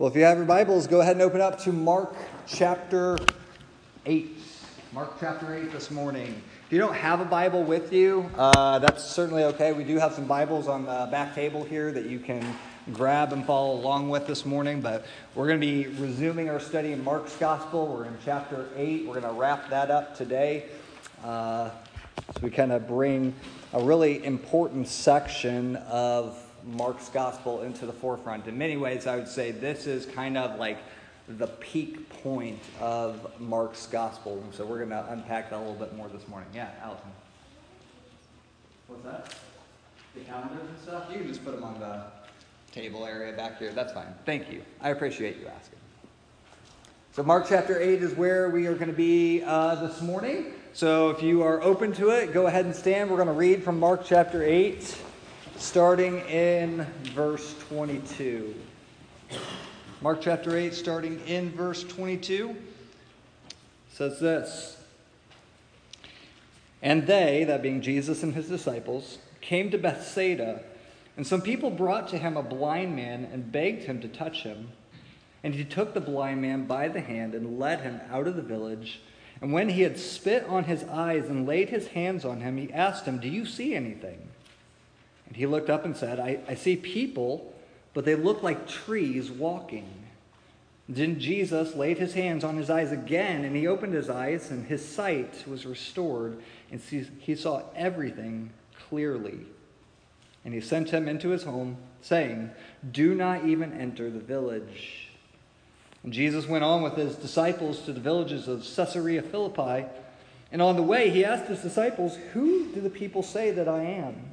Well, if you have your Bibles, go ahead and open up to Mark chapter 8. Mark chapter 8 this morning. If you don't have a Bible with you, uh, that's certainly okay. We do have some Bibles on the back table here that you can grab and follow along with this morning. But we're going to be resuming our study in Mark's Gospel. We're in chapter 8. We're going to wrap that up today. Uh, so we kind of bring a really important section of Mark's gospel into the forefront. In many ways, I would say this is kind of like the peak point of Mark's gospel. So we're going to unpack that a little bit more this morning. Yeah, Allison. What's that? The calendars and stuff? You can just put them on the table area back here. That's fine. Thank you. I appreciate you asking. So, Mark chapter 8 is where we are going to be uh, this morning. So, if you are open to it, go ahead and stand. We're going to read from Mark chapter 8 starting in verse 22. Mark chapter 8, starting in verse 22, says this And they, that being Jesus and his disciples, came to Bethsaida, and some people brought to him a blind man and begged him to touch him. And he took the blind man by the hand and led him out of the village. And when he had spit on his eyes and laid his hands on him, he asked him, Do you see anything? And he looked up and said, I, I see people, but they look like trees walking. Then Jesus laid his hands on his eyes again, and he opened his eyes, and his sight was restored, and he saw everything clearly. And he sent him into his home, saying, Do not even enter the village. And Jesus went on with his disciples to the villages of Caesarea Philippi. And on the way, he asked his disciples, Who do the people say that I am?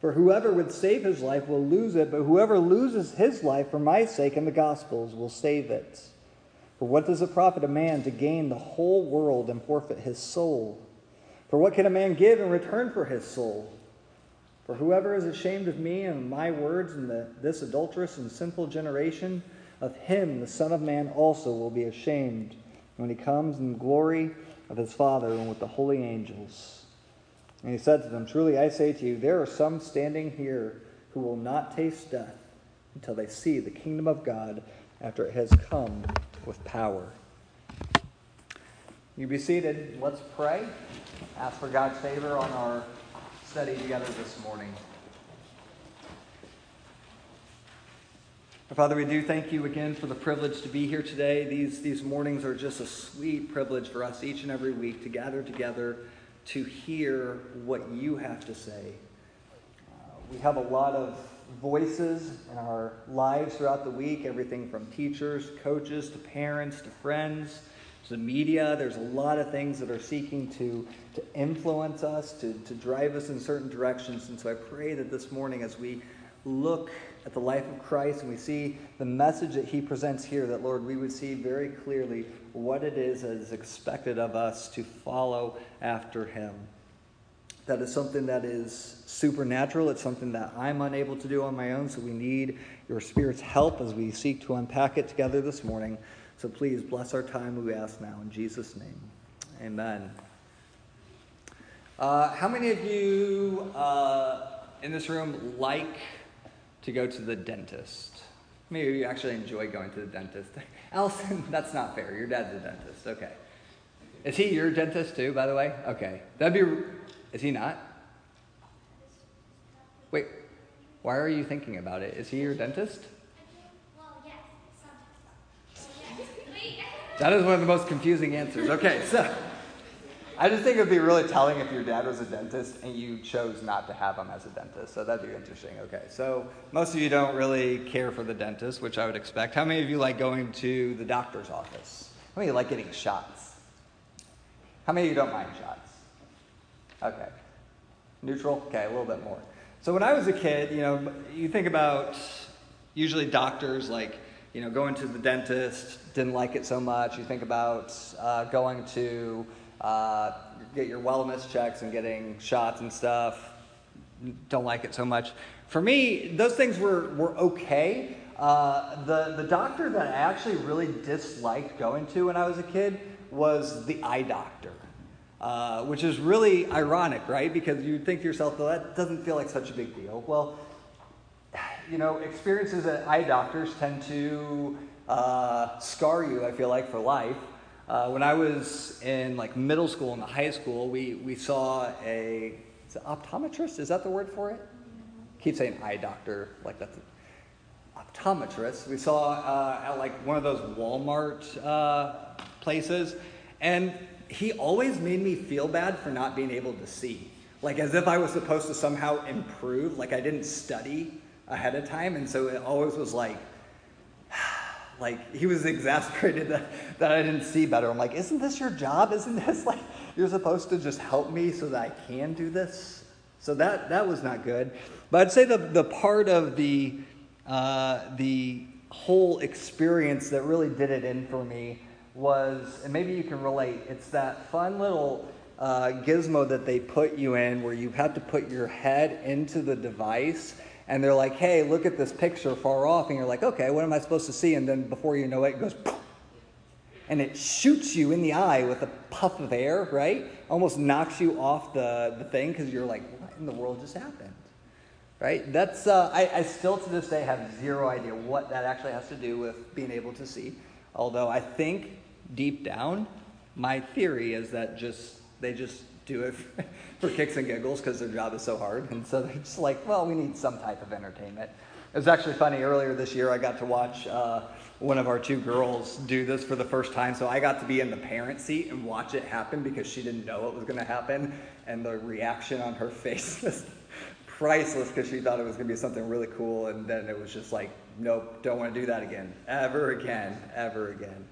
For whoever would save his life will lose it, but whoever loses his life for my sake and the gospel's will save it. For what does it profit a man to gain the whole world and forfeit his soul? For what can a man give in return for his soul? For whoever is ashamed of me and my words in the, this adulterous and sinful generation, of him the Son of Man also will be ashamed when he comes in the glory of his Father and with the holy angels. And he said to them, Truly I say to you, there are some standing here who will not taste death until they see the kingdom of God after it has come with power. You be seated. Let's pray. Ask for God's favor on our study together this morning. Father, we do thank you again for the privilege to be here today. These, these mornings are just a sweet privilege for us each and every week to gather together to hear what you have to say. Uh, we have a lot of voices in our lives throughout the week everything from teachers, coaches, to parents, to friends, to the media. There's a lot of things that are seeking to, to influence us, to, to drive us in certain directions. And so I pray that this morning, as we look at the life of Christ and we see the message that he presents here, that Lord, we would see very clearly what it is that is expected of us to follow after him. That is something that is supernatural. It's something that I'm unable to do on my own, so we need your Spirit's help as we seek to unpack it together this morning. So please bless our time, we ask now, in Jesus' name. Amen. Uh, how many of you uh, in this room like to go to the dentist? Maybe you actually enjoy going to the dentist. Allison, that's not fair. Your dad's a dentist. Okay. Is he your dentist too, by the way? Okay. That'd be. Is he not? Wait. Why are you thinking about it? Is he your dentist? That is one of the most confusing answers. Okay, so I just think it would be really telling if your dad was a dentist and you chose not to have him as a dentist. So that'd be interesting. Okay, so most of you don't really care for the dentist, which I would expect. How many of you like going to the doctor's office? How many of you like getting shots? How many of you don't mind shots? Okay. Neutral? Okay, a little bit more. So when I was a kid, you know, you think about usually doctors like, you know, going to the dentist, didn't like it so much. You think about uh, going to uh, get your wellness checks and getting shots and stuff, don't like it so much. For me, those things were, were okay. Uh, the, the doctor that I actually really disliked going to when I was a kid was the eye doctor. Uh, which is really ironic, right? Because you think to yourself, well, that doesn't feel like such a big deal. Well, you know, experiences at eye doctors tend to uh, scar you, I feel like, for life. Uh, when I was in like middle school and the high school, we, we saw a optometrist. Is that the word for it? keep saying eye doctor, like that's optometrist. We saw uh, at like one of those Walmart uh, places, and he always made me feel bad for not being able to see. Like as if I was supposed to somehow improve, like I didn't study ahead of time. And so it always was like, like he was exasperated that, that I didn't see better. I'm like, isn't this your job? Isn't this like you're supposed to just help me so that I can do this? So that that was not good. But I'd say the the part of the uh, the whole experience that really did it in for me was, and maybe you can relate, it's that fun little uh, gizmo that they put you in where you have to put your head into the device and they're like, hey, look at this picture far off. And you're like, okay, what am I supposed to see? And then before you know it, it goes, and it shoots you in the eye with a puff of air, right? Almost knocks you off the, the thing because you're like, what in the world just happened? Right? That's, uh, I, I still to this day have zero idea what that actually has to do with being able to see. Although I think deep down, my theory is that just they just do it for kicks and giggles because their job is so hard, and so they're just like, well, we need some type of entertainment. It was actually funny earlier this year. I got to watch uh, one of our two girls do this for the first time, so I got to be in the parent seat and watch it happen because she didn't know it was going to happen, and the reaction on her face was priceless because she thought it was going to be something really cool, and then it was just like, nope, don't want to do that again, ever again, ever again.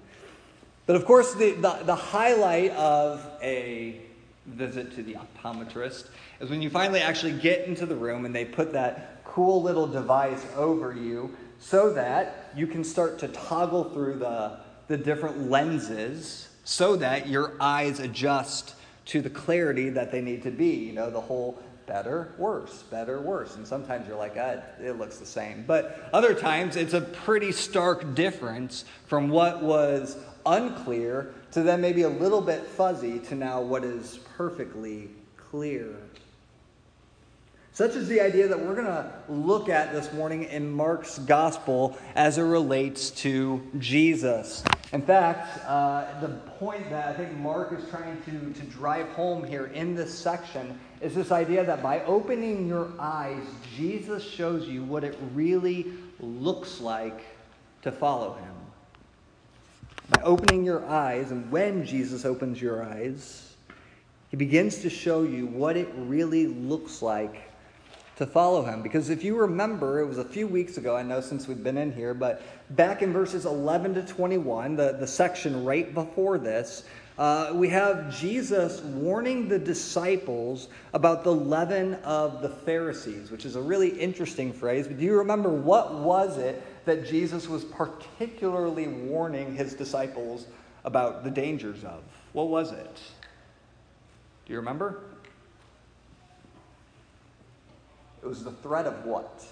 But of course, the, the, the highlight of a visit to the optometrist is when you finally actually get into the room and they put that cool little device over you so that you can start to toggle through the, the different lenses so that your eyes adjust to the clarity that they need to be. You know, the whole better, worse, better, worse. And sometimes you're like, ah, it looks the same. But other times it's a pretty stark difference from what was unclear to then maybe a little bit fuzzy to now what is perfectly clear. Such is the idea that we're going to look at this morning in Mark's gospel as it relates to Jesus. In fact, uh, the point that I think Mark is trying to, to drive home here in this section is this idea that by opening your eyes, Jesus shows you what it really looks like to follow him by opening your eyes, and when Jesus opens your eyes, he begins to show you what it really looks like to follow him. Because if you remember, it was a few weeks ago, I know since we've been in here, but back in verses 11 to 21, the, the section right before this, uh, we have Jesus warning the disciples about the leaven of the Pharisees, which is a really interesting phrase. But do you remember what was it that Jesus was particularly warning his disciples about the dangers of. What was it? Do you remember? It was the threat of what?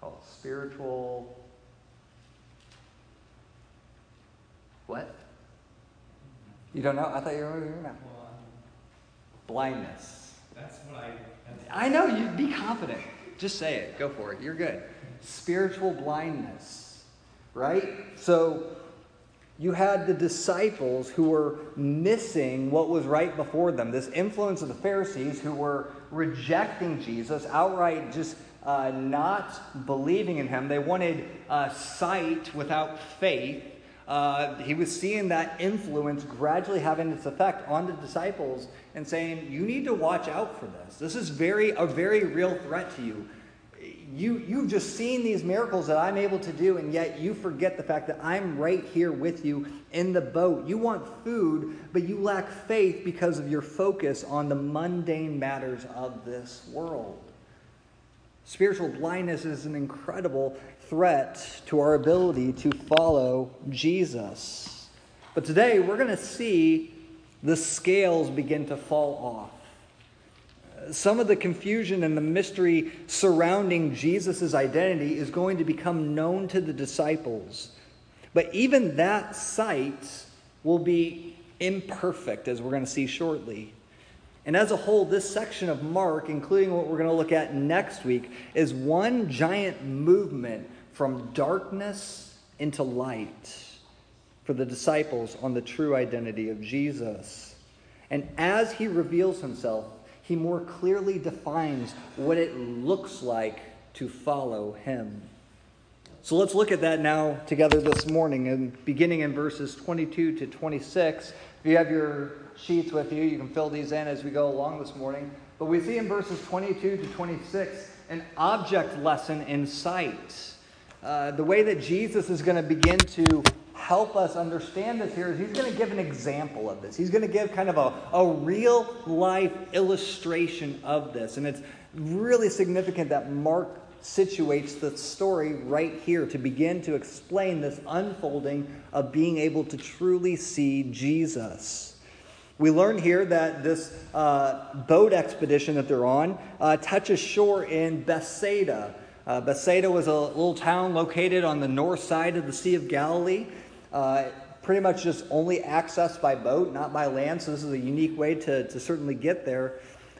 Called spiritual. What? You don't know? I thought you were here now. Blindness. That's what I. I know. You'd be confident. Just say it. Go for it. You're good. Spiritual blindness, right? So you had the disciples who were missing what was right before them. This influence of the Pharisees who were rejecting Jesus, outright just uh, not believing in him. They wanted uh, sight without faith. Uh, he was seeing that influence gradually having its effect on the disciples and saying, You need to watch out for this. This is very a very real threat to you. You, you've just seen these miracles that I'm able to do, and yet you forget the fact that I'm right here with you in the boat. You want food, but you lack faith because of your focus on the mundane matters of this world. Spiritual blindness is an incredible threat to our ability to follow Jesus. But today we're going to see the scales begin to fall off. Some of the confusion and the mystery surrounding Jesus' identity is going to become known to the disciples. But even that sight will be imperfect, as we're going to see shortly. And as a whole, this section of Mark, including what we're going to look at next week, is one giant movement from darkness into light for the disciples on the true identity of Jesus. And as he reveals himself, he more clearly defines what it looks like to follow him. So let's look at that now together this morning, and beginning in verses 22 to 26. If you have your sheets with you, you can fill these in as we go along this morning. But we see in verses 22 to 26 an object lesson in sight. Uh, the way that Jesus is going to begin to help us understand this here is he's going to give an example of this. He's going to give kind of a, a real life illustration of this. And it's really significant that Mark situates the story right here to begin to explain this unfolding of being able to truly see Jesus. We learn here that this uh, boat expedition that they're on uh, touches shore in Bethsaida. Uh, Bethsaida was a little town located on the north side of the Sea of Galilee. Uh, pretty much just only accessed by boat, not by land, so this is a unique way to, to certainly get there.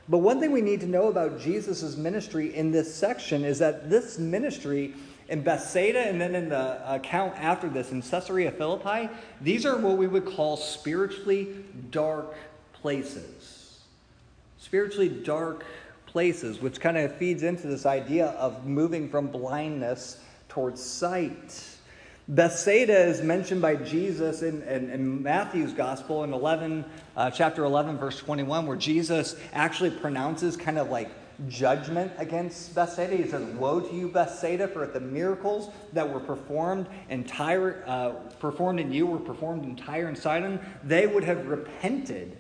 But one thing we need to know about Jesus' ministry in this section is that this ministry in Bethsaida and then in the account after this in Caesarea Philippi, these are what we would call spiritually dark places. Spiritually dark places, which kind of feeds into this idea of moving from blindness towards sight. Bethsaida is mentioned by Jesus in, in, in Matthew's gospel in 11, uh, chapter 11, verse 21, where Jesus actually pronounces kind of like judgment against Bethsaida. He says, Woe to you, Bethsaida, for the miracles that were performed in Tyre, uh, performed in you were performed in Tyre and Sidon, they would have repented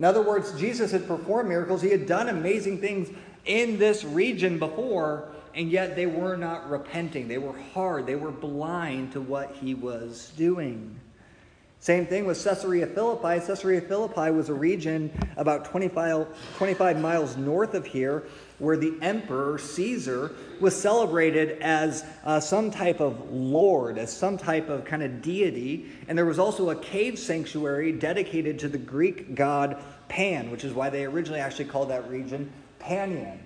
in other words, Jesus had performed miracles, he had done amazing things in this region before, and yet they were not repenting. They were hard, they were blind to what he was doing. Same thing with Caesarea Philippi. Caesarea Philippi was a region about 25, 25 miles north of here where the emperor Caesar was celebrated as uh, some type of lord, as some type of kind of deity. And there was also a cave sanctuary dedicated to the Greek god Pan, which is why they originally actually called that region Panion.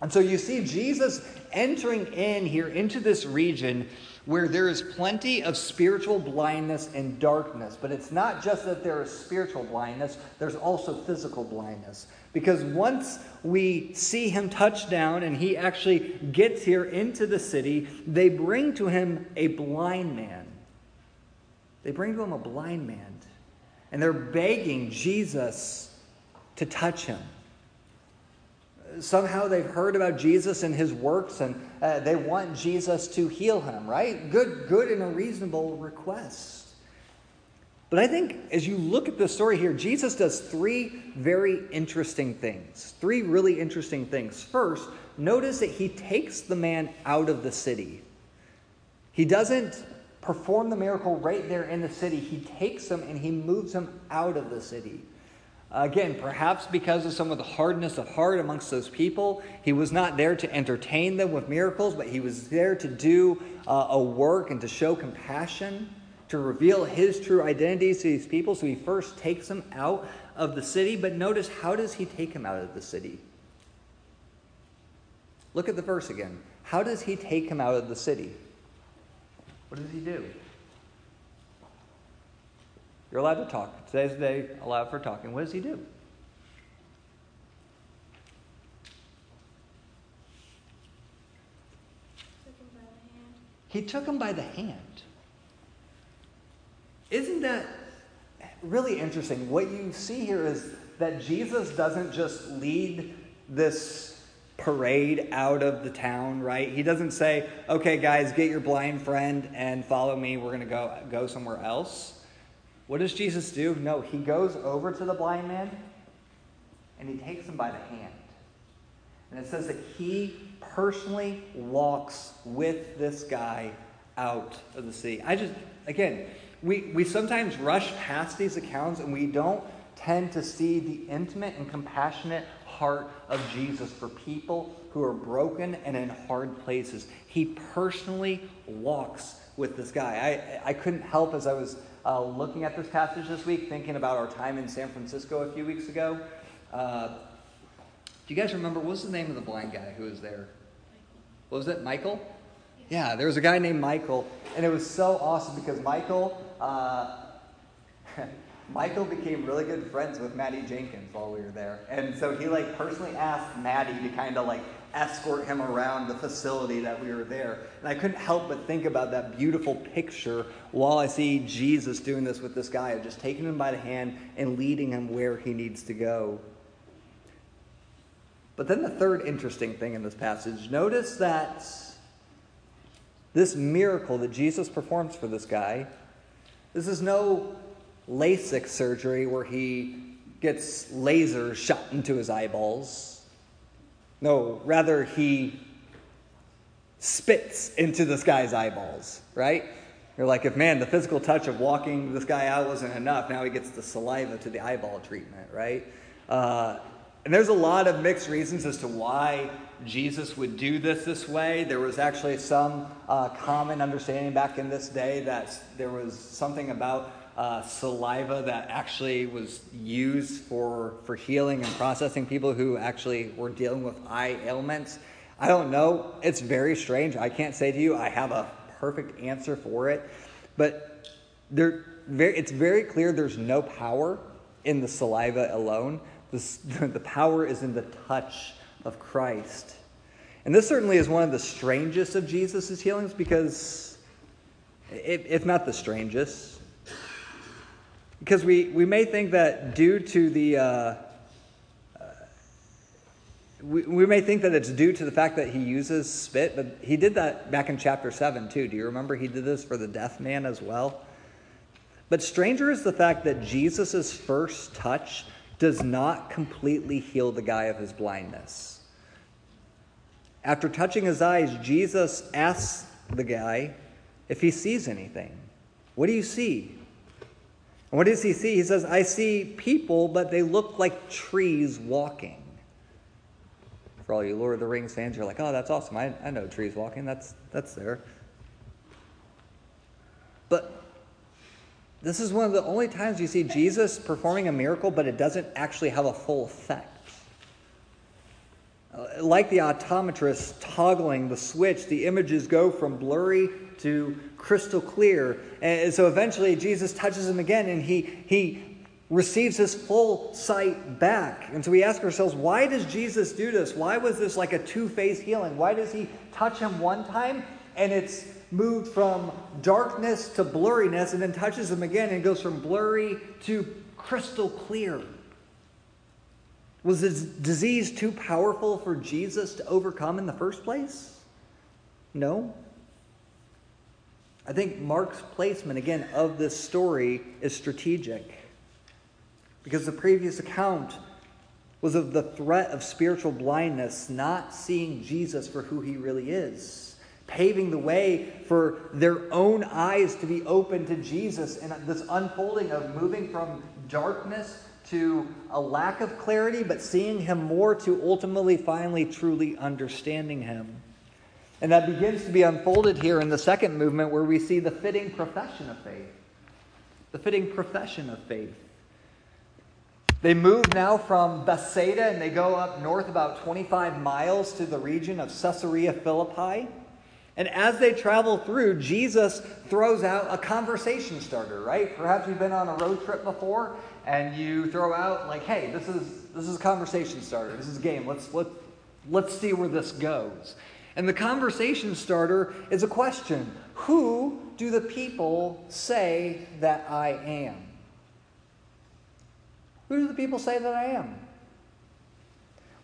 And so you see Jesus entering in here into this region where there is plenty of spiritual blindness and darkness. But it's not just that there is spiritual blindness, there's also physical blindness. Because once we see him touch down and he actually gets here into the city, they bring to him a blind man. They bring to him a blind man. And they're begging Jesus to touch him. Somehow they've heard about Jesus and his works, and uh, they want Jesus to heal him, right? Good, good and a reasonable request. But I think as you look at the story here, Jesus does three very interesting things. Three really interesting things. First, notice that he takes the man out of the city. He doesn't perform the miracle right there in the city. He takes him and he moves him out of the city. Again, perhaps because of some of the hardness of heart amongst those people, he was not there to entertain them with miracles, but he was there to do uh, a work and to show compassion to reveal his true identity to these people. So he first takes them out of the city. But notice, how does he take him out of the city? Look at the verse again. How does he take him out of the city? What does he do? You're allowed to talk. Today's the day allowed for talking. What does he do? He took him by the hand. Isn't that really interesting? What you see here is that Jesus doesn't just lead this parade out of the town, right? He doesn't say, "Okay, guys, get your blind friend and follow me. We're going to go go somewhere else." What does Jesus do? No, he goes over to the blind man and he takes him by the hand. And it says that he personally walks with this guy out of the sea. I just, again, we, we sometimes rush past these accounts and we don't tend to see the intimate and compassionate heart of Jesus for people who are broken and in hard places. He personally walks with this guy. I, I couldn't help as I was uh, looking at this passage this week, thinking about our time in San Francisco a few weeks ago. Uh, do you guys remember what was the name of the blind guy who was there? What was it? Michael? Yeah, there was a guy named Michael, and it was so awesome because Michael, uh, Michael became really good friends with Maddie Jenkins while we were there, and so he like personally asked Maddie to kind of like escort him around the facility that we were there. And I couldn't help but think about that beautiful picture while I see Jesus doing this with this guy of just taking him by the hand and leading him where he needs to go. But then the third interesting thing in this passage notice that this miracle that Jesus performs for this guy, this is no LASIK surgery where he gets lasers shot into his eyeballs. No, rather, he spits into this guy's eyeballs, right? You're like, if man, the physical touch of walking this guy out wasn't enough, now he gets the saliva to the eyeball treatment, right? Uh, and there's a lot of mixed reasons as to why Jesus would do this this way. There was actually some uh, common understanding back in this day that there was something about uh, saliva that actually was used for, for healing and processing people who actually were dealing with eye ailments. I don't know. It's very strange. I can't say to you I have a perfect answer for it. But there, very, it's very clear there's no power in the saliva alone. The, the power is in the touch of Christ. And this certainly is one of the strangest of Jesus' healings because, if not the strangest, because we, we may think that due to the, uh, uh, we, we may think that it's due to the fact that he uses spit, but he did that back in chapter 7 too. Do you remember he did this for the deaf man as well? But stranger is the fact that Jesus' first touch does not completely heal the guy of his blindness. After touching his eyes, Jesus asks the guy if he sees anything. What do you see? And what does he see? He says, I see people, but they look like trees walking. For all you Lord of the Rings fans, you're like, oh, that's awesome. I, I know trees walking. That's, that's there. But this is one of the only times you see Jesus performing a miracle, but it doesn't actually have a full effect. Uh, like the optometrist toggling the switch, the images go from blurry to crystal clear. And so eventually Jesus touches him again and he, he receives his full sight back. And so we ask ourselves, why does Jesus do this? Why was this like a two phase healing? Why does he touch him one time and it's moved from darkness to blurriness and then touches them again and goes from blurry to crystal clear. Was this disease too powerful for Jesus to overcome in the first place? No. I think Mark's placement, again, of this story is strategic. Because the previous account was of the threat of spiritual blindness, not seeing Jesus for who he really is paving the way for their own eyes to be open to Jesus and this unfolding of moving from darkness to a lack of clarity, but seeing him more to ultimately, finally, truly understanding him. And that begins to be unfolded here in the second movement where we see the fitting profession of faith. The fitting profession of faith. They move now from Bethsaida and they go up north about 25 miles to the region of Caesarea Philippi. And as they travel through, Jesus throws out a conversation starter, right? Perhaps you've been on a road trip before and you throw out like, "Hey, this is this is a conversation starter. This is a game. Let's let let's see where this goes." And the conversation starter is a question. Who do the people say that I am? Who do the people say that I am?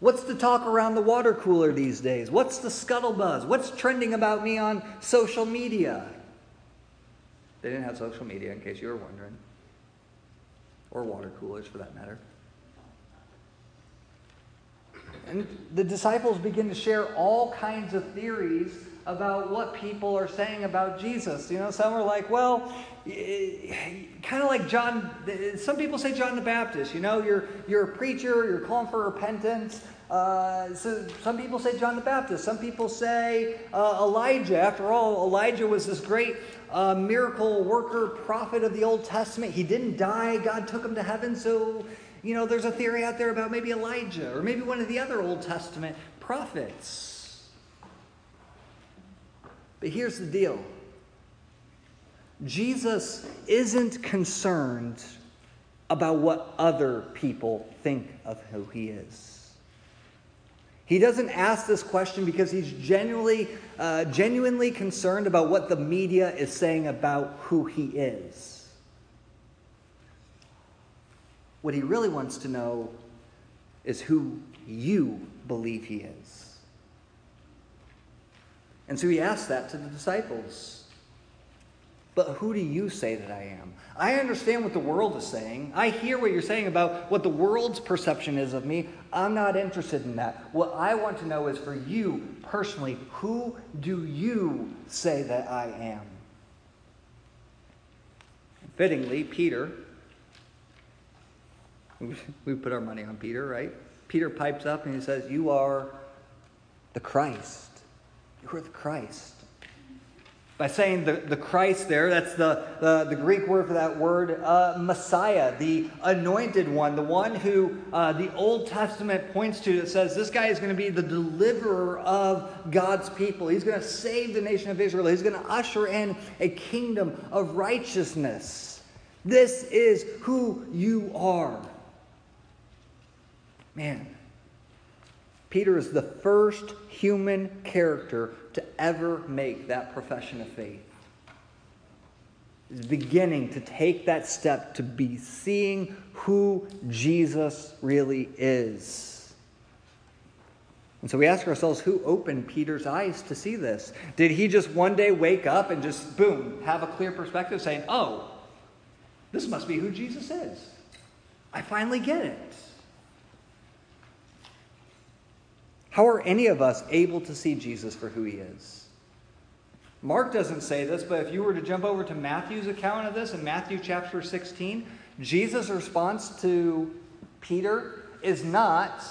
What's the talk around the water cooler these days? What's the scuttle buzz? What's trending about me on social media? They didn't have social media, in case you were wondering, or water coolers for that matter. And the disciples begin to share all kinds of theories about what people are saying about Jesus. You know, some are like, well, kind of like John, some people say John the Baptist. You know, you're, you're a preacher, you're calling for repentance. Uh, so some people say John the Baptist. Some people say uh, Elijah. After all, Elijah was this great uh, miracle worker, prophet of the Old Testament. He didn't die. God took him to heaven. So you know, there's a theory out there about maybe Elijah or maybe one of the other Old Testament prophets. But here's the deal Jesus isn't concerned about what other people think of who he is. He doesn't ask this question because he's genuinely, uh, genuinely concerned about what the media is saying about who he is. What he really wants to know is who you believe he is. And so he asked that to the disciples. But who do you say that I am? I understand what the world is saying. I hear what you're saying about what the world's perception is of me. I'm not interested in that. What I want to know is for you personally, who do you say that I am? Fittingly, Peter we put our money on Peter, right? Peter pipes up and he says, You are the Christ. You are the Christ. By saying the, the Christ there, that's the, the, the Greek word for that word, uh, Messiah, the anointed one, the one who uh, the Old Testament points to that says this guy is going to be the deliverer of God's people. He's going to save the nation of Israel. He's going to usher in a kingdom of righteousness. This is who you are. Man, Peter is the first human character to ever make that profession of faith. He's beginning to take that step to be seeing who Jesus really is. And so we ask ourselves who opened Peter's eyes to see this? Did he just one day wake up and just, boom, have a clear perspective saying, oh, this must be who Jesus is? I finally get it. How are any of us able to see Jesus for who he is? Mark doesn't say this, but if you were to jump over to Matthew's account of this in Matthew chapter 16, Jesus' response to Peter is not,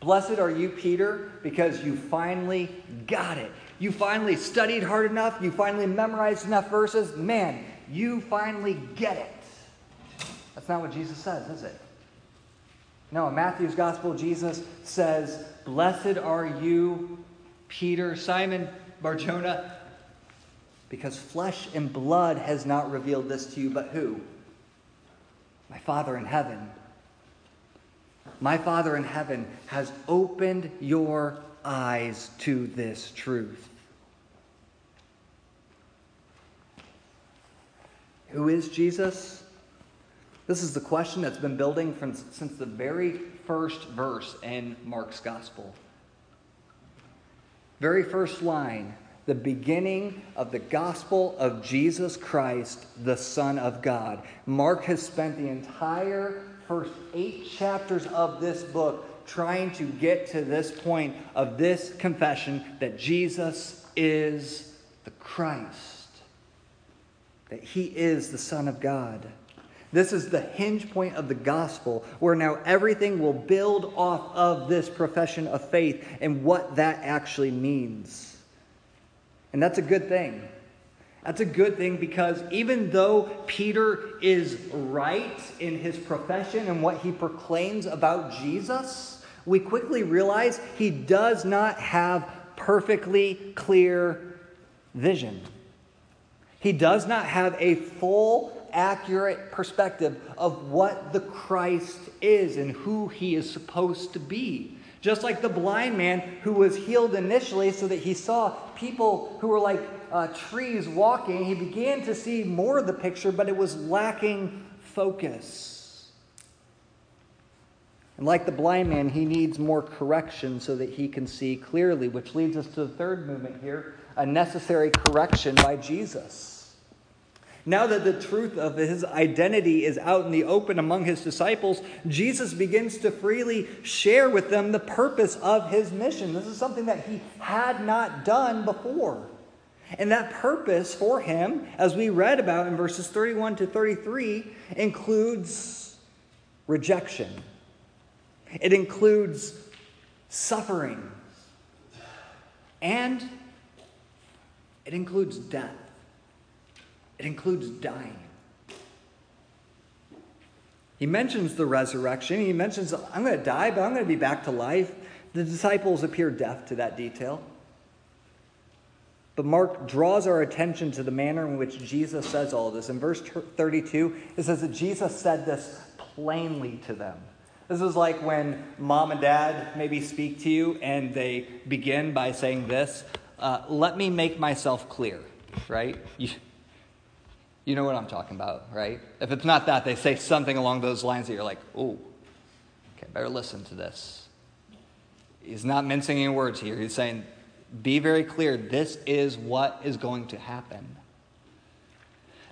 Blessed are you, Peter, because you finally got it. You finally studied hard enough. You finally memorized enough verses. Man, you finally get it. That's not what Jesus says, is it? No, in Matthew's gospel, Jesus says, Blessed are you, Peter, Simon, Barjona, because flesh and blood has not revealed this to you, but who? My Father in heaven. My Father in heaven has opened your eyes to this truth. Who is Jesus? This is the question that's been building from, since the very first verse in Mark's gospel. Very first line, the beginning of the gospel of Jesus Christ, the Son of God. Mark has spent the entire first eight chapters of this book trying to get to this point of this confession that Jesus is the Christ, that he is the Son of God. This is the hinge point of the gospel, where now everything will build off of this profession of faith and what that actually means. And that's a good thing. That's a good thing because even though Peter is right in his profession and what he proclaims about Jesus, we quickly realize he does not have perfectly clear vision. He does not have a full accurate perspective of what the Christ is and who he is supposed to be. Just like the blind man who was healed initially so that he saw people who were like uh, trees walking, he began to see more of the picture, but it was lacking focus. And like the blind man, he needs more correction so that he can see clearly, which leads us to the third movement here a necessary correction by Jesus. Now that the truth of his identity is out in the open among his disciples, Jesus begins to freely share with them the purpose of his mission. This is something that he had not done before. And that purpose for him, as we read about in verses 31 to 33, includes rejection, it includes suffering, and it includes death. It includes dying. He mentions the resurrection. He mentions, I'm going to die, but I'm going to be back to life. The disciples appear deaf to that detail. But Mark draws our attention to the manner in which Jesus says all this. In verse 32, it says that Jesus said this plainly to them. This is like when mom and dad maybe speak to you and they begin by saying this uh, Let me make myself clear, right? You, you know what I'm talking about, right? If it's not that, they say something along those lines that you're like, oh, okay, better listen to this. He's not mincing any words here. He's saying, be very clear. This is what is going to happen.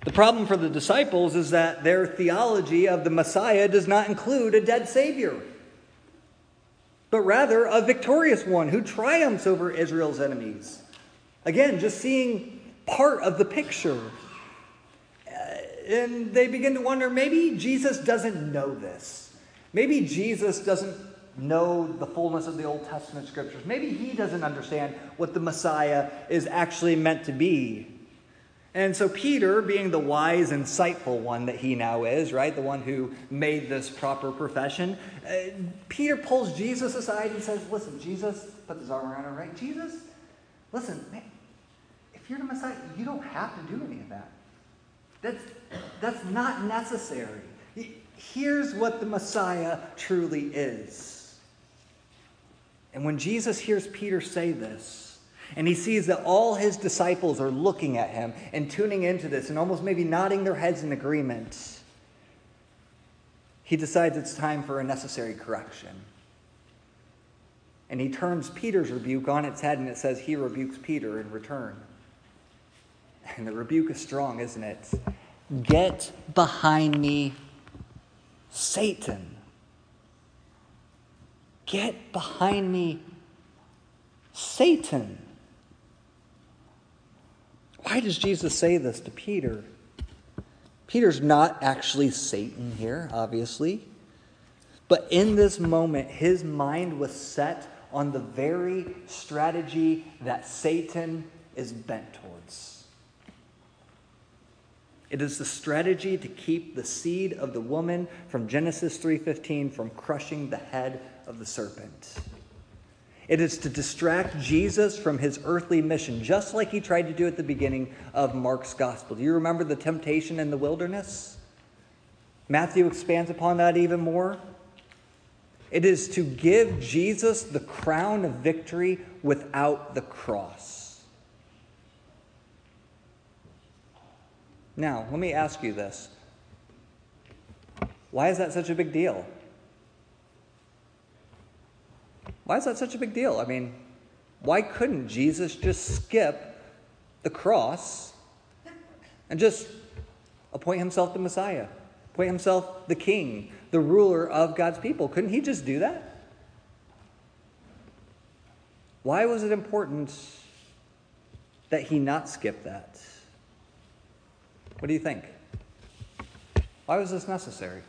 The problem for the disciples is that their theology of the Messiah does not include a dead Savior, but rather a victorious one who triumphs over Israel's enemies. Again, just seeing part of the picture and they begin to wonder maybe Jesus doesn't know this. Maybe Jesus doesn't know the fullness of the Old Testament scriptures. Maybe he doesn't understand what the Messiah is actually meant to be. And so, Peter, being the wise, insightful one that he now is, right, the one who made this proper profession, uh, Peter pulls Jesus aside and says, Listen, Jesus, put his arm around him, right? Jesus, listen, man, if you're the Messiah, you don't have to do any of that. That's, that's not necessary. Here's what the Messiah truly is. And when Jesus hears Peter say this, and he sees that all his disciples are looking at him and tuning into this and almost maybe nodding their heads in agreement, he decides it's time for a necessary correction. And he turns Peter's rebuke on its head and it says he rebukes Peter in return. And the rebuke is strong, isn't it? Get behind me, Satan. Get behind me, Satan. Why does Jesus say this to Peter? Peter's not actually Satan here, obviously. But in this moment, his mind was set on the very strategy that Satan is bent towards. It is the strategy to keep the seed of the woman from Genesis 3:15 from crushing the head of the serpent. It is to distract Jesus from his earthly mission, just like he tried to do at the beginning of Mark's gospel. Do you remember the temptation in the wilderness? Matthew expands upon that even more. It is to give Jesus the crown of victory without the cross. Now, let me ask you this why is that such a big deal? Why is that such a big deal? I mean, why couldn't Jesus just skip the cross and just appoint himself the Messiah, appoint himself the king, the ruler of God's people? Couldn't he just do that? Why was it important that he not skip that? What do you think? Why was this necessary?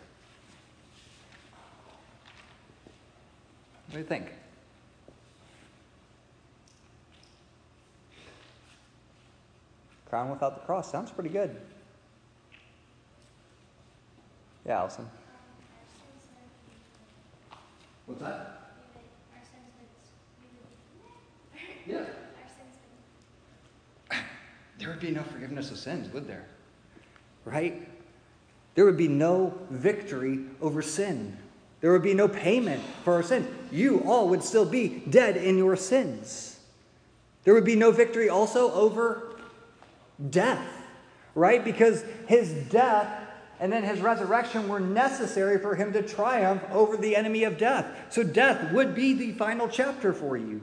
What do you think? Crown without the cross sounds pretty good. Yeah, Allison. What's that? Yeah. There would be no forgiveness of sins, would there? Right? There would be no victory over sin. There would be no payment for our sin. You all would still be dead in your sins. There would be no victory also over death, right? Because his death and then his resurrection were necessary for him to triumph over the enemy of death. So death would be the final chapter for you.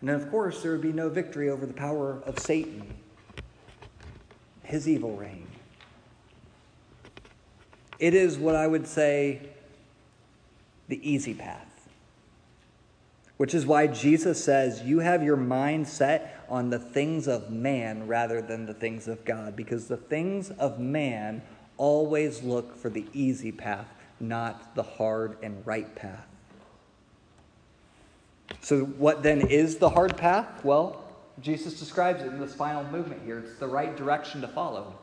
And then, of course, there would be no victory over the power of Satan, his evil reign. It is what I would say the easy path. Which is why Jesus says, You have your mind set on the things of man rather than the things of God, because the things of man always look for the easy path, not the hard and right path. So, what then is the hard path? Well, Jesus describes it in this final movement here. It's the right direction to follow.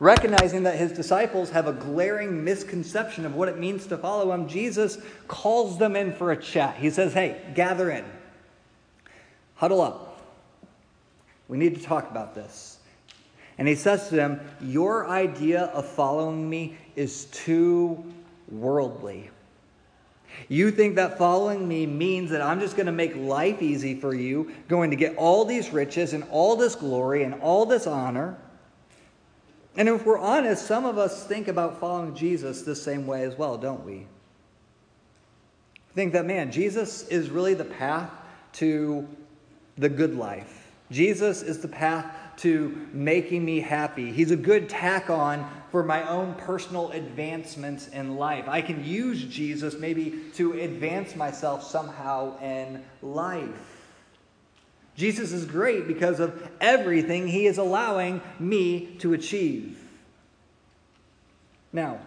Recognizing that his disciples have a glaring misconception of what it means to follow him, Jesus calls them in for a chat. He says, Hey, gather in, huddle up. We need to talk about this. And he says to them, Your idea of following me is too worldly. You think that following me means that I'm just going to make life easy for you, going to get all these riches and all this glory and all this honor. And if we're honest, some of us think about following Jesus the same way as well, don't we? Think that, man, Jesus is really the path to the good life. Jesus is the path to making me happy. He's a good tack on for my own personal advancements in life. I can use Jesus maybe to advance myself somehow in life. Jesus is great because of everything he is allowing me to achieve. Now,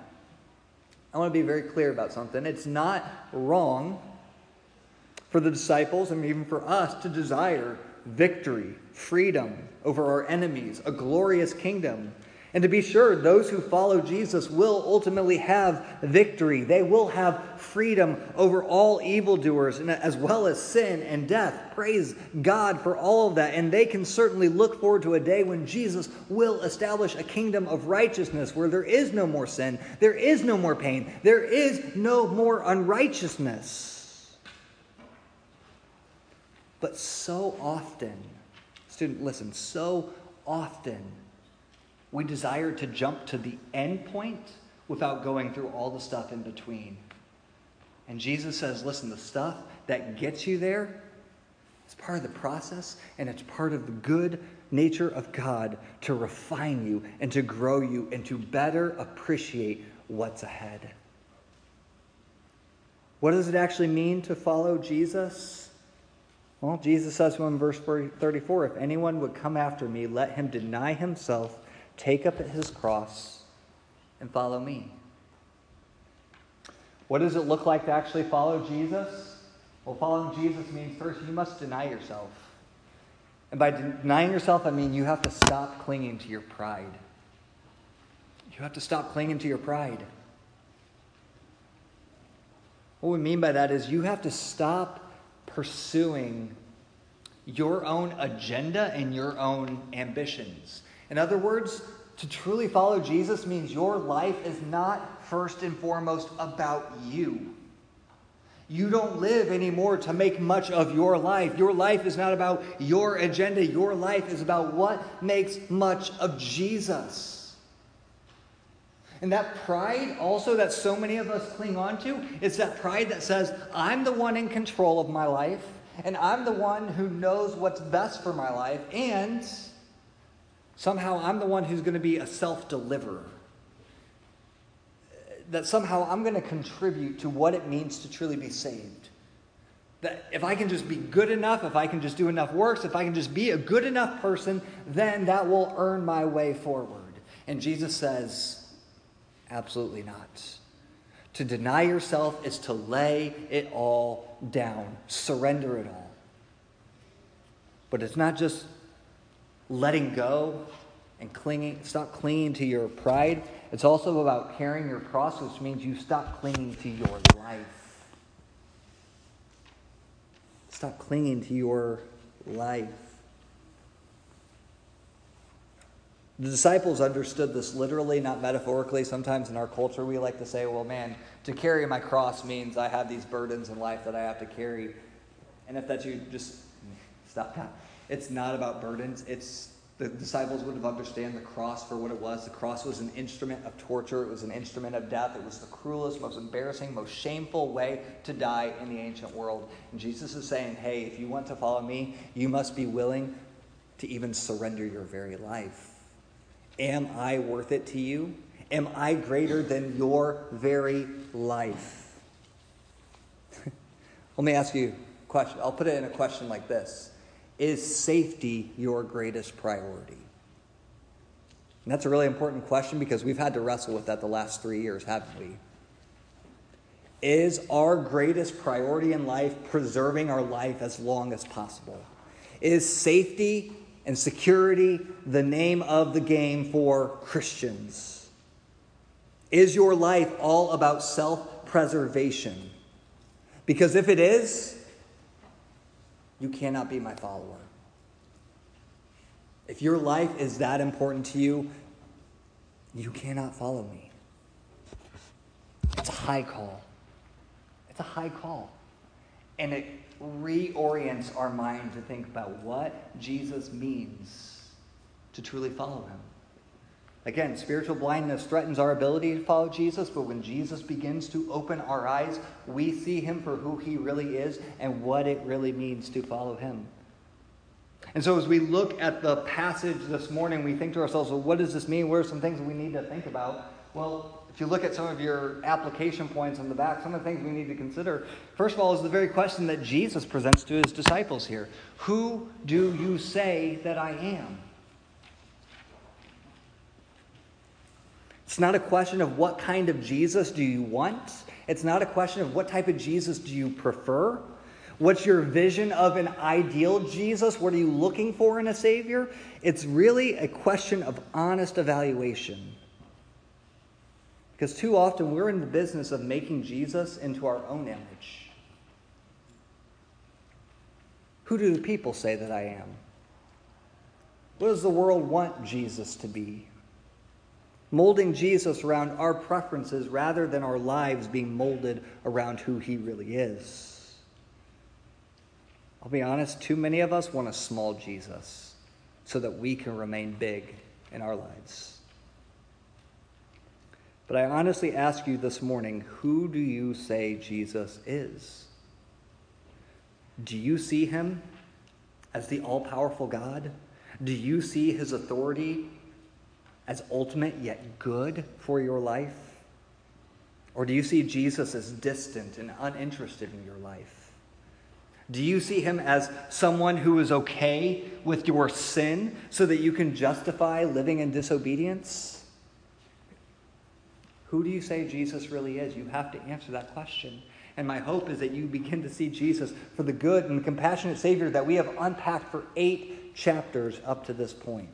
I want to be very clear about something. It's not wrong for the disciples and even for us to desire victory, freedom over our enemies, a glorious kingdom. And to be sure, those who follow Jesus will ultimately have victory. They will have freedom over all evildoers, as well as sin and death. Praise God for all of that. And they can certainly look forward to a day when Jesus will establish a kingdom of righteousness where there is no more sin, there is no more pain, there is no more unrighteousness. But so often, student, listen, so often we desire to jump to the end point without going through all the stuff in between. And Jesus says, listen, the stuff that gets you there is part of the process and it's part of the good nature of God to refine you and to grow you and to better appreciate what's ahead. What does it actually mean to follow Jesus? Well, Jesus says in verse 34 If anyone would come after me, let him deny himself, take up his cross, and follow me. What does it look like to actually follow Jesus? Well, following Jesus means first you must deny yourself. And by denying yourself, I mean you have to stop clinging to your pride. You have to stop clinging to your pride. What we mean by that is you have to stop pursuing your own agenda and your own ambitions. In other words, to truly follow Jesus means your life is not first and foremost about you. You don't live anymore to make much of your life. Your life is not about your agenda. Your life is about what makes much of Jesus. And that pride, also, that so many of us cling on to, is that pride that says, I'm the one in control of my life, and I'm the one who knows what's best for my life, and somehow I'm the one who's going to be a self deliverer. That somehow I'm going to contribute to what it means to truly be saved. That if I can just be good enough, if I can just do enough works, if I can just be a good enough person, then that will earn my way forward. And Jesus says, Absolutely not. To deny yourself is to lay it all down, surrender it all. But it's not just letting go and clinging, stop clinging to your pride. It's also about carrying your cross, which means you stop clinging to your life. Stop clinging to your life. The disciples understood this literally, not metaphorically. Sometimes in our culture, we like to say, well, man, to carry my cross means I have these burdens in life that I have to carry. And if that's you, just stop that. It's not about burdens. It's the disciples would have understood the cross for what it was. The cross was an instrument of torture. It was an instrument of death. It was the cruelest, most embarrassing, most shameful way to die in the ancient world. And Jesus is saying, hey, if you want to follow me, you must be willing to even surrender your very life. Am I worth it to you? Am I greater than your very life? Let me ask you a question. I'll put it in a question like this Is safety your greatest priority? And that's a really important question because we've had to wrestle with that the last three years, haven't we? Is our greatest priority in life preserving our life as long as possible? Is safety and security the name of the game for Christians? Is your life all about self preservation? Because if it is, you cannot be my follower. If your life is that important to you, you cannot follow me. It's a high call. It's a high call. And it reorients our mind to think about what Jesus means to truly follow him. Again, spiritual blindness threatens our ability to follow Jesus, but when Jesus begins to open our eyes, we see him for who he really is and what it really means to follow him. And so, as we look at the passage this morning, we think to ourselves, well, what does this mean? What are some things we need to think about? Well, if you look at some of your application points on the back, some of the things we need to consider, first of all, is the very question that Jesus presents to his disciples here Who do you say that I am? It's not a question of what kind of Jesus do you want. It's not a question of what type of Jesus do you prefer. What's your vision of an ideal Jesus? What are you looking for in a Savior? It's really a question of honest evaluation. Because too often we're in the business of making Jesus into our own image. Who do the people say that I am? What does the world want Jesus to be? Molding Jesus around our preferences rather than our lives being molded around who he really is. I'll be honest, too many of us want a small Jesus so that we can remain big in our lives. But I honestly ask you this morning who do you say Jesus is? Do you see him as the all powerful God? Do you see his authority as ultimate yet good for your life? Or do you see Jesus as distant and uninterested in your life? Do you see him as someone who is okay with your sin so that you can justify living in disobedience? Who do you say Jesus really is? You have to answer that question. And my hope is that you begin to see Jesus for the good and compassionate Savior that we have unpacked for eight chapters up to this point.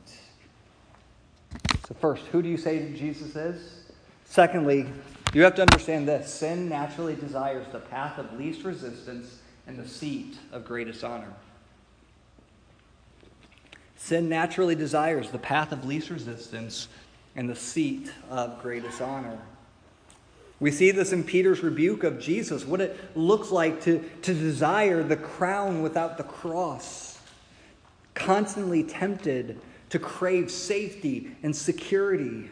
So, first, who do you say Jesus is? Secondly, you have to understand this sin naturally desires the path of least resistance and the seat of greatest honor. Sin naturally desires the path of least resistance and the seat of greatest honor. We see this in Peter's rebuke of Jesus, what it looks like to, to desire the crown without the cross, constantly tempted to crave safety and security.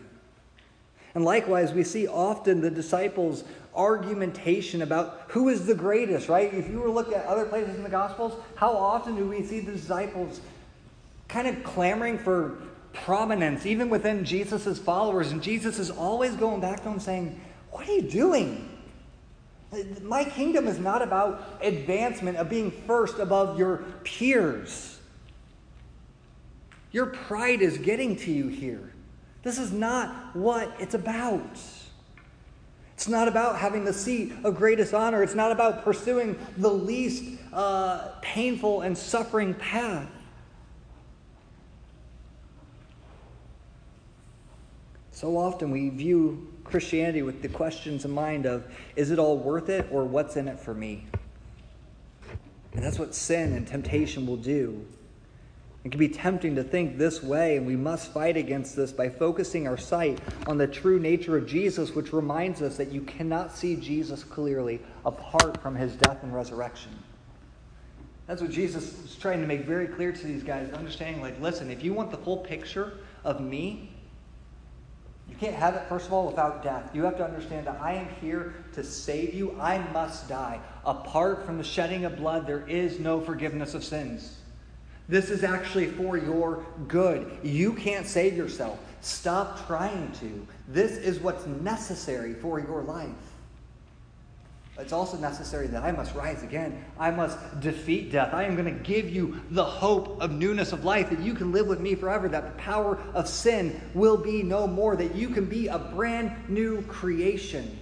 And likewise, we see often the disciples' argumentation about who is the greatest, right? If you were to look at other places in the Gospels, how often do we see the disciples kind of clamoring for prominence, even within Jesus' followers? And Jesus is always going back to them saying, what are you doing? My kingdom is not about advancement, of being first above your peers. Your pride is getting to you here. This is not what it's about. It's not about having the seat of greatest honor. It's not about pursuing the least uh, painful and suffering path. So often we view Christianity with the questions in mind of is it all worth it or what's in it for me? And that's what sin and temptation will do. It can be tempting to think this way, and we must fight against this by focusing our sight on the true nature of Jesus, which reminds us that you cannot see Jesus clearly apart from his death and resurrection. That's what Jesus is trying to make very clear to these guys, understanding, like, listen, if you want the full picture of me, you can't have it, first of all, without death. You have to understand that I am here to save you. I must die. Apart from the shedding of blood, there is no forgiveness of sins. This is actually for your good. You can't save yourself. Stop trying to. This is what's necessary for your life. It's also necessary that I must rise again. I must defeat death. I am going to give you the hope of newness of life, that you can live with me forever, that the power of sin will be no more, that you can be a brand new creation.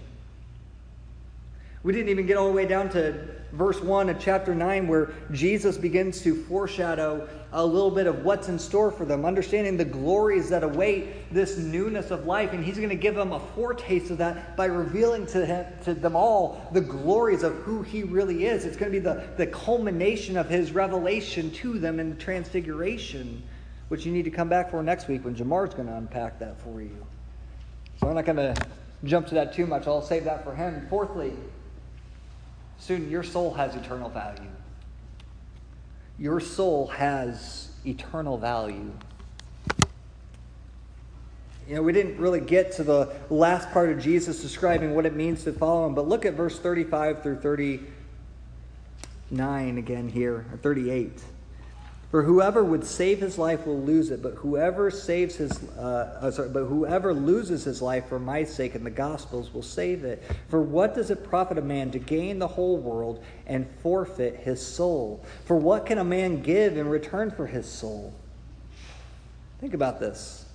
We didn't even get all the way down to verse 1 of chapter 9, where Jesus begins to foreshadow a little bit of what's in store for them, understanding the glories that await this newness of life. And he's going to give them a foretaste of that by revealing to, him, to them all the glories of who he really is. It's going to be the, the culmination of his revelation to them in the transfiguration, which you need to come back for next week when Jamar's going to unpack that for you. So I'm not going to jump to that too much. I'll save that for him. Fourthly, Student, your soul has eternal value. Your soul has eternal value. You know, we didn't really get to the last part of Jesus describing what it means to follow him, but look at verse 35 through 39 again here, or 38. For whoever would save his life will lose it, but whoever saves his, uh, uh, sorry, but whoever loses his life for my sake and the gospel's will save it. For what does it profit a man to gain the whole world and forfeit his soul? For what can a man give in return for his soul? Think about this.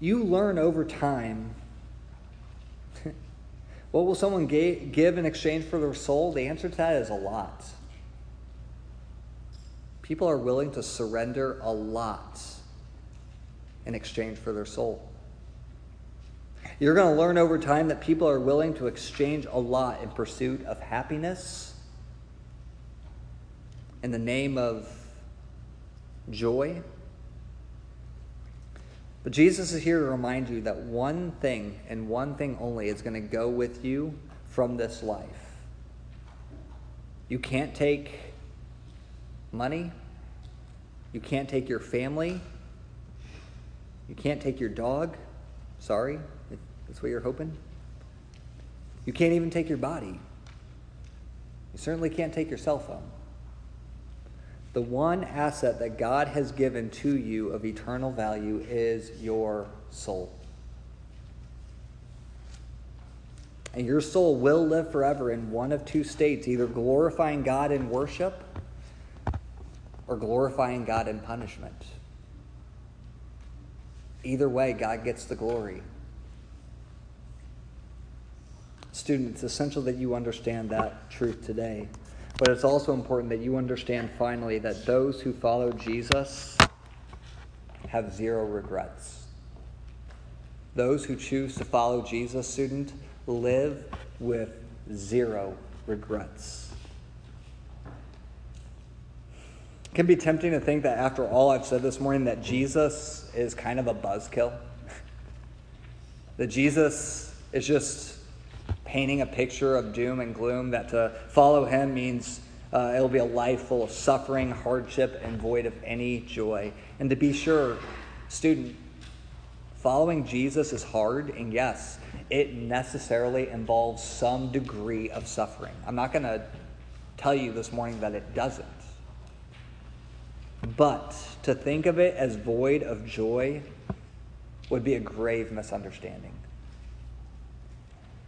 You learn over time. what will someone give in exchange for their soul? The answer to that is a lot. People are willing to surrender a lot in exchange for their soul. You're going to learn over time that people are willing to exchange a lot in pursuit of happiness, in the name of joy. But Jesus is here to remind you that one thing and one thing only is going to go with you from this life. You can't take money. You can't take your family. You can't take your dog. Sorry, that's what you're hoping. You can't even take your body. You certainly can't take your cell phone. The one asset that God has given to you of eternal value is your soul. And your soul will live forever in one of two states either glorifying God in worship or glorifying God in punishment. Either way, God gets the glory. Student, it's essential that you understand that truth today. But it's also important that you understand finally that those who follow Jesus have zero regrets. Those who choose to follow Jesus, student, live with zero regrets. It can be tempting to think that after all I've said this morning, that Jesus is kind of a buzzkill. that Jesus is just painting a picture of doom and gloom, that to follow him means uh, it'll be a life full of suffering, hardship, and void of any joy. And to be sure, student, following Jesus is hard, and yes, it necessarily involves some degree of suffering. I'm not going to tell you this morning that it doesn't. But to think of it as void of joy would be a grave misunderstanding.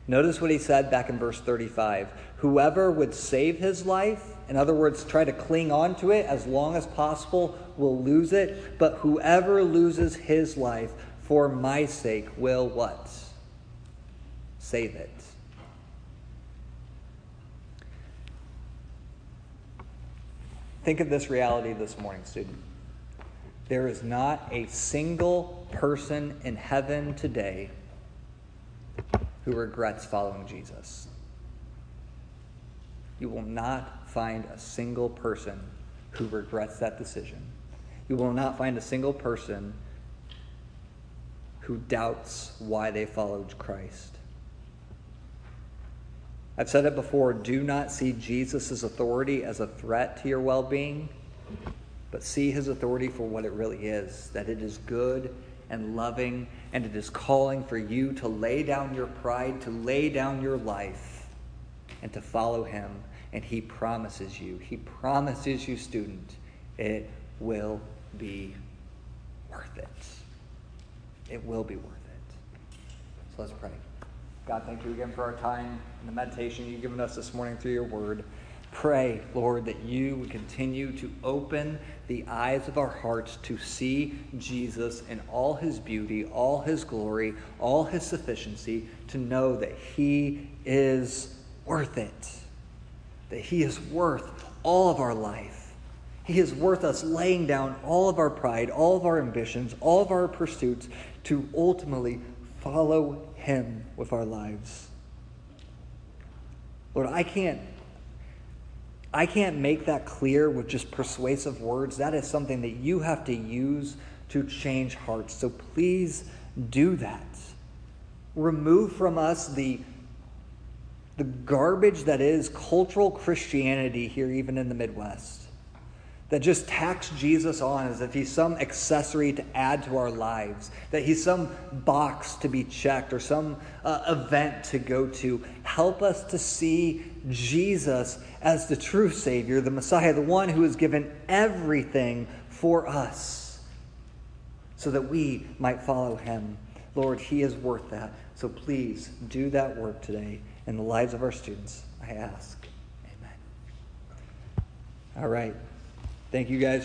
Notice what he said back in verse 35 Whoever would save his life, in other words, try to cling on to it as long as possible, will lose it. But whoever loses his life for my sake will what? Save it. Think of this reality this morning, student. There is not a single person in heaven today who regrets following Jesus. You will not find a single person who regrets that decision. You will not find a single person who doubts why they followed Christ. I've said it before do not see Jesus' authority as a threat to your well being, but see his authority for what it really is that it is good and loving, and it is calling for you to lay down your pride, to lay down your life, and to follow him. And he promises you, he promises you, student, it will be worth it. It will be worth it. So let's pray. God, thank you again for our time and the meditation you've given us this morning through your word. Pray, Lord, that you would continue to open the eyes of our hearts to see Jesus in all his beauty, all his glory, all his sufficiency, to know that he is worth it, that he is worth all of our life. He is worth us laying down all of our pride, all of our ambitions, all of our pursuits to ultimately follow him with our lives. Lord, I can't I can't make that clear with just persuasive words. That is something that you have to use to change hearts. So please do that. Remove from us the, the garbage that is cultural Christianity here, even in the Midwest that just tacks Jesus on as if he's some accessory to add to our lives, that he's some box to be checked or some uh, event to go to. Help us to see Jesus as the true Savior, the Messiah, the one who has given everything for us so that we might follow him. Lord, he is worth that. So please do that work today in the lives of our students, I ask. Amen. All right. Thank you guys.